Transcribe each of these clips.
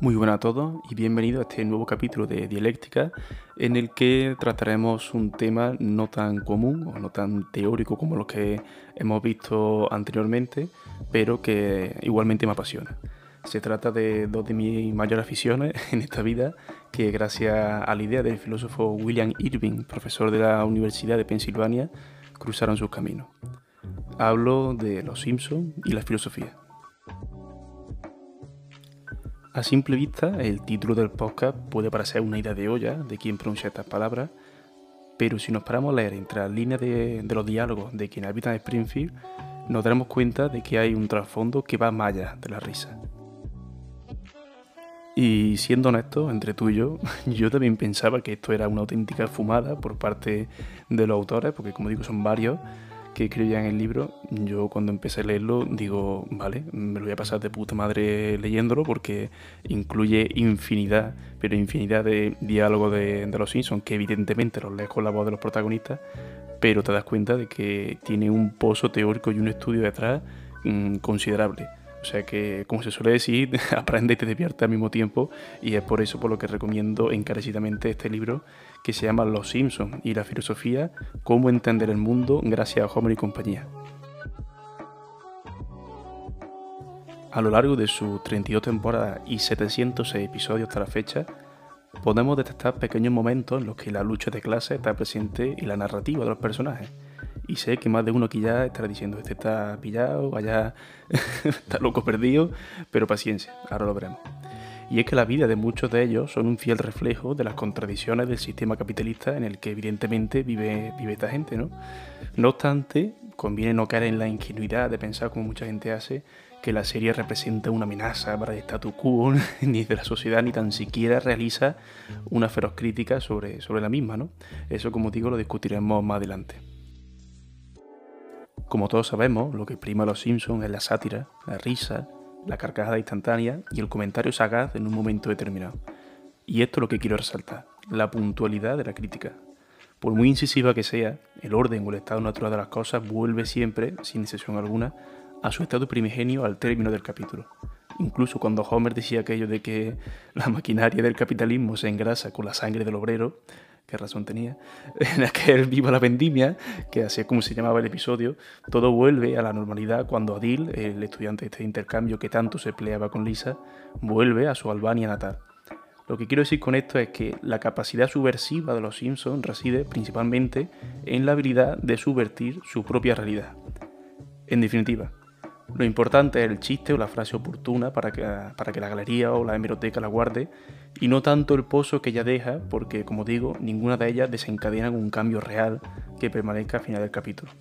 Muy buenas a todos y bienvenidos a este nuevo capítulo de Dialéctica en el que trataremos un tema no tan común o no tan teórico como los que hemos visto anteriormente, pero que igualmente me apasiona. Se trata de dos de mis mayores aficiones en esta vida, que gracias a la idea del filósofo William Irving, profesor de la Universidad de Pensilvania, cruzaron sus caminos. Hablo de los Simpsons y la filosofía. A simple vista, el título del podcast puede parecer una idea de olla de quien pronuncia estas palabras, pero si nos paramos a leer entre las líneas de, los diálogos de quien habita en Springfield, nos daremos cuenta de que hay un trasfondo que va más allá de la risa. Y siendo honesto, entre tú y yo, yo también pensaba que esto era una auténtica fumada por parte de los autores, porque como digo, son varios, que escribían el libro, yo cuando empecé a leerlo digo, vale, me lo voy a pasar de puta madre leyéndolo porque incluye infinidad, pero infinidad de diálogos de, los Simpsons, que evidentemente los lees con la voz de los protagonistas, pero te das cuenta de que tiene un pozo teórico y un estudio detrás mm, considerable. O sea que, como se suele decir, aprende y te despierta al mismo tiempo y es por eso por lo que recomiendo encarecidamente este libro que se llama Los Simpsons y la filosofía, cómo entender el mundo gracias a Homer y compañía. A lo largo de sus 32 temporadas y 706 episodios hasta la fecha, podemos detectar pequeños momentos en los que la lucha de clase está presente y la narrativa de los personajes y sé que más de uno aquí ya estará diciendo, este está pillado, allá está loco perdido, pero paciencia, ahora lo veremos. Y es que la vida de muchos de ellos son un fiel reflejo de las contradicciones del sistema capitalista en el que evidentemente vive, vive esta gente, ¿no? No obstante, conviene no caer en la ingenuidad de pensar, como mucha gente hace, que la serie representa una amenaza para el statu quo, ni de la sociedad, ni tan siquiera realiza una feroz crítica sobre, sobre la misma, ¿no? Eso, como digo, lo discutiremos más adelante. Como todos sabemos, lo que prima a los Simpsons es la sátira, la risa, la carcajada instantánea y el comentario sagaz en un momento determinado. Y esto es lo que quiero resaltar, la puntualidad de la crítica. Por muy incisiva que sea, el orden o el estado natural de las cosas vuelve siempre, sin excepción alguna, a su estado primigenio al término del capítulo. Incluso cuando Homer decía aquello de que la maquinaria del capitalismo se engrasa con la sangre del obrero, qué razón tenía, en aquel Viva la Vendimia, que así es como se llamaba el episodio, todo vuelve a la normalidad cuando Adil, el estudiante de este intercambio que tanto se peleaba con Lisa, vuelve a su Albania natal. Lo que quiero decir con esto es que la capacidad subversiva de los Simpsons reside principalmente en la habilidad de subvertir su propia realidad. En definitiva, lo importante es el chiste o la frase oportuna para que, para que la galería o la hemeroteca la guarde y no tanto el pozo que ella deja, porque como digo, ninguna de ellas desencadena un cambio real que permanezca al final del capítulo.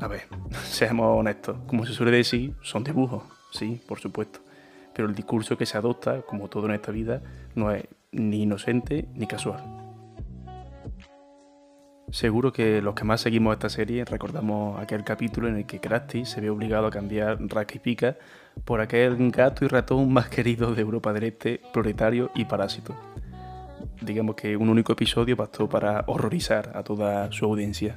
A ver, seamos honestos, como se suele decir, son dibujos, sí, por supuesto, pero el discurso que se adopta, como todo en esta vida, no es ni inocente ni casual. Seguro que los que más seguimos esta serie recordamos aquel capítulo en el que Krusty se ve obligado a cambiar Rasca y Pica por aquel gato y ratón más querido de Europa del Este, proletario y parásito. Digamos que un único episodio bastó para horrorizar a toda su audiencia.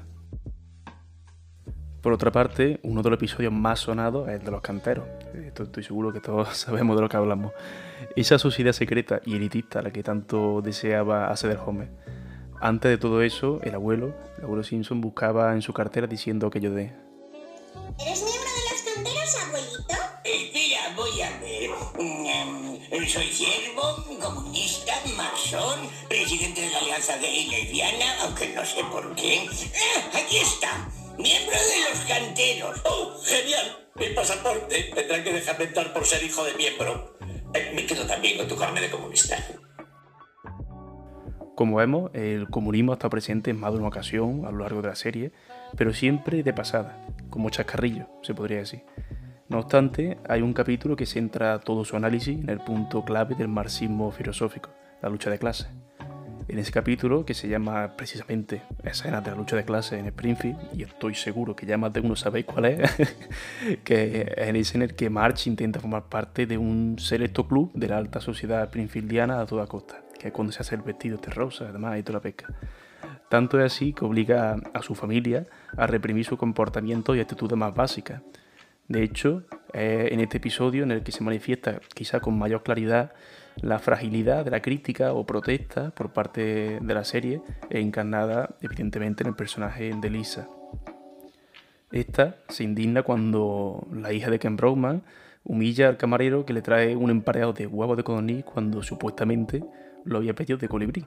Por otra parte, uno de los episodios más sonados es el de los canteros. estoy seguro que todos sabemos de lo que hablamos. Esa sociedad secreta y elitista a la que tanto deseaba acceder Homer antes de todo eso, el abuelo, el abuelo Simpson, buscaba en su cartera diciendo aquello de... ¿Eres miembro de los canteros, abuelito? Espera, voy a ver. Mm, soy siervo, comunista, masón, presidente de la Alianza Gay y Lesbiana, aunque no sé por qué. ¡Ah, aquí está! Miembro de los canteros. ¡Oh, genial! Mi pasaporte. Tendrán que dejarme entrar por ser hijo de miembro. Eh, me quedo también con tu carne de comunista. Como vemos, el comunismo está presente en más de una ocasión a lo largo de la serie, pero siempre de pasada, como chascarrillo, se podría decir. No obstante, hay un capítulo que centra todo su análisis en el punto clave del marxismo filosófico, la lucha de clases. En ese capítulo, que se llama precisamente Escenas de la lucha de clases en Springfield, y estoy seguro que ya más de uno sabéis cuál es, que es en el que Marx intenta formar parte de un selecto club de la alta sociedad springfieldiana a toda costa que es cuando se hace el vestido de rosa, además, y toda la pesca. Tanto es así que obliga a su familia a reprimir su comportamiento y actitudes más básicas. De hecho, Es en este episodio en el que se manifiesta quizá con mayor claridad la fragilidad de la crítica o protesta por parte de la serie, encarnada evidentemente en el personaje de Lisa. Esta se indigna cuando la hija de Ken Brockman humilla al camarero que le trae un empareado de huevos de codorniz cuando supuestamente lo había pedido de colibrí.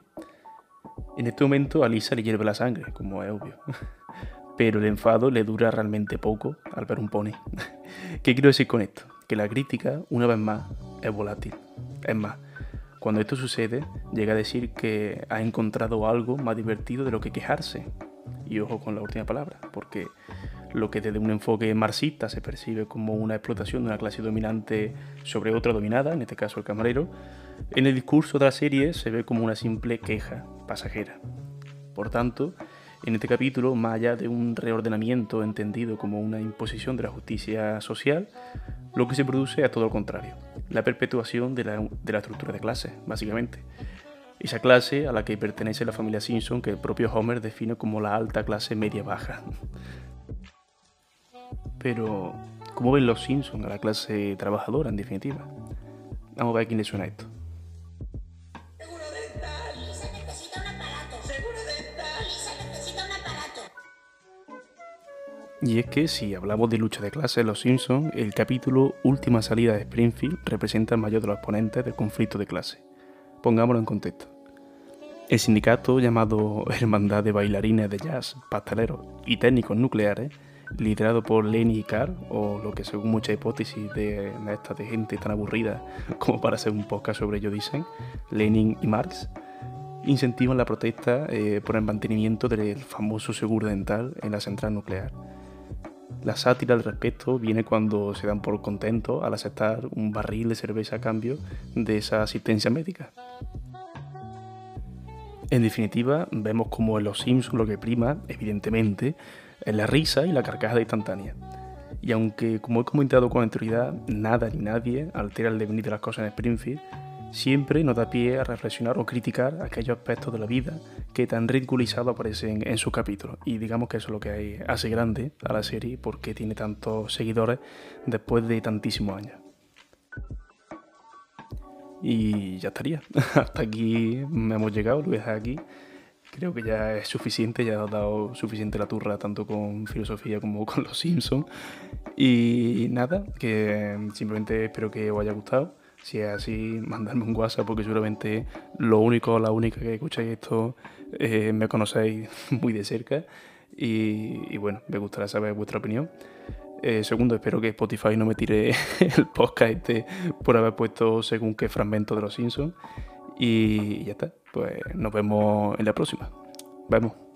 En este momento a Lisa le hierve la sangre, como es obvio. Pero el enfado le dura realmente poco al ver un pony. ¿Qué quiero decir con esto? Que la crítica, una vez más, es volátil. Es más, cuando esto sucede, llega a decir que ha encontrado algo más divertido de lo que quejarse. Y ojo con la última palabra, porque lo que desde un enfoque marxista se percibe como una explotación de una clase dominante sobre otra dominada, en este caso el camarero, en el discurso de la serie se ve como una simple queja pasajera. Por tanto, en este capítulo, más allá de un reordenamiento entendido como una imposición de la justicia social, lo que se produce es todo lo contrario, la perpetuación de la, estructura de clase, básicamente. Esa clase a la que pertenece la familia Simpson que el propio Homer define como la alta clase media-baja. Pero, ¿cómo ven los Simpson a la clase trabajadora en definitiva? Vamos a ver quién le suena esto. Y es que si hablamos de lucha de clases Los Simpsons, el capítulo Última salida de Springfield representa el mayor de los exponentes del conflicto de clase. Pongámoslo en contexto. El sindicato llamado Hermandad de Bailarines de Jazz, Pasteleros y Técnicos Nucleares, liderado por Lenny y Carl, o lo que según muchas hipótesis de, de esta de gente tan aburrida como para hacer un podcast sobre ello dicen, Lenin y Marx, incentivan la protesta eh, por el mantenimiento del famoso seguro dental en la central nuclear. La sátira al respecto viene cuando se dan por contentos al aceptar un barril de cerveza a cambio de esa asistencia médica. En definitiva, vemos como en Los Simpsons lo que prima, evidentemente, es la risa y la carcajada instantánea. Y aunque, como he comentado con anterioridad, nada ni nadie altera el devenir de las cosas en Springfield, siempre nos da pie a reflexionar o criticar aquellos aspectos de la vida que tan ridiculizados aparecen en sus capítulos. Y digamos que eso es lo que hace grande a la serie porque tiene tantos seguidores después de tantísimos años. Y ya estaría. Hasta aquí hemos llegado, lo voy aquí. Creo que ya es suficiente, ya he dado suficiente la turra tanto con filosofía como con los Simpsons. Y nada, que simplemente espero que os haya gustado. Si es así, mandarme un WhatsApp porque seguramente lo único, la única que escucháis esto eh, me conocéis muy de cerca. Y, y bueno, me gustaría saber vuestra opinión. Eh, segundo, espero que Spotify no me tire el podcast este por haber puesto según qué fragmento de los Simpsons. Y ya está, pues nos vemos en la próxima. Vemos.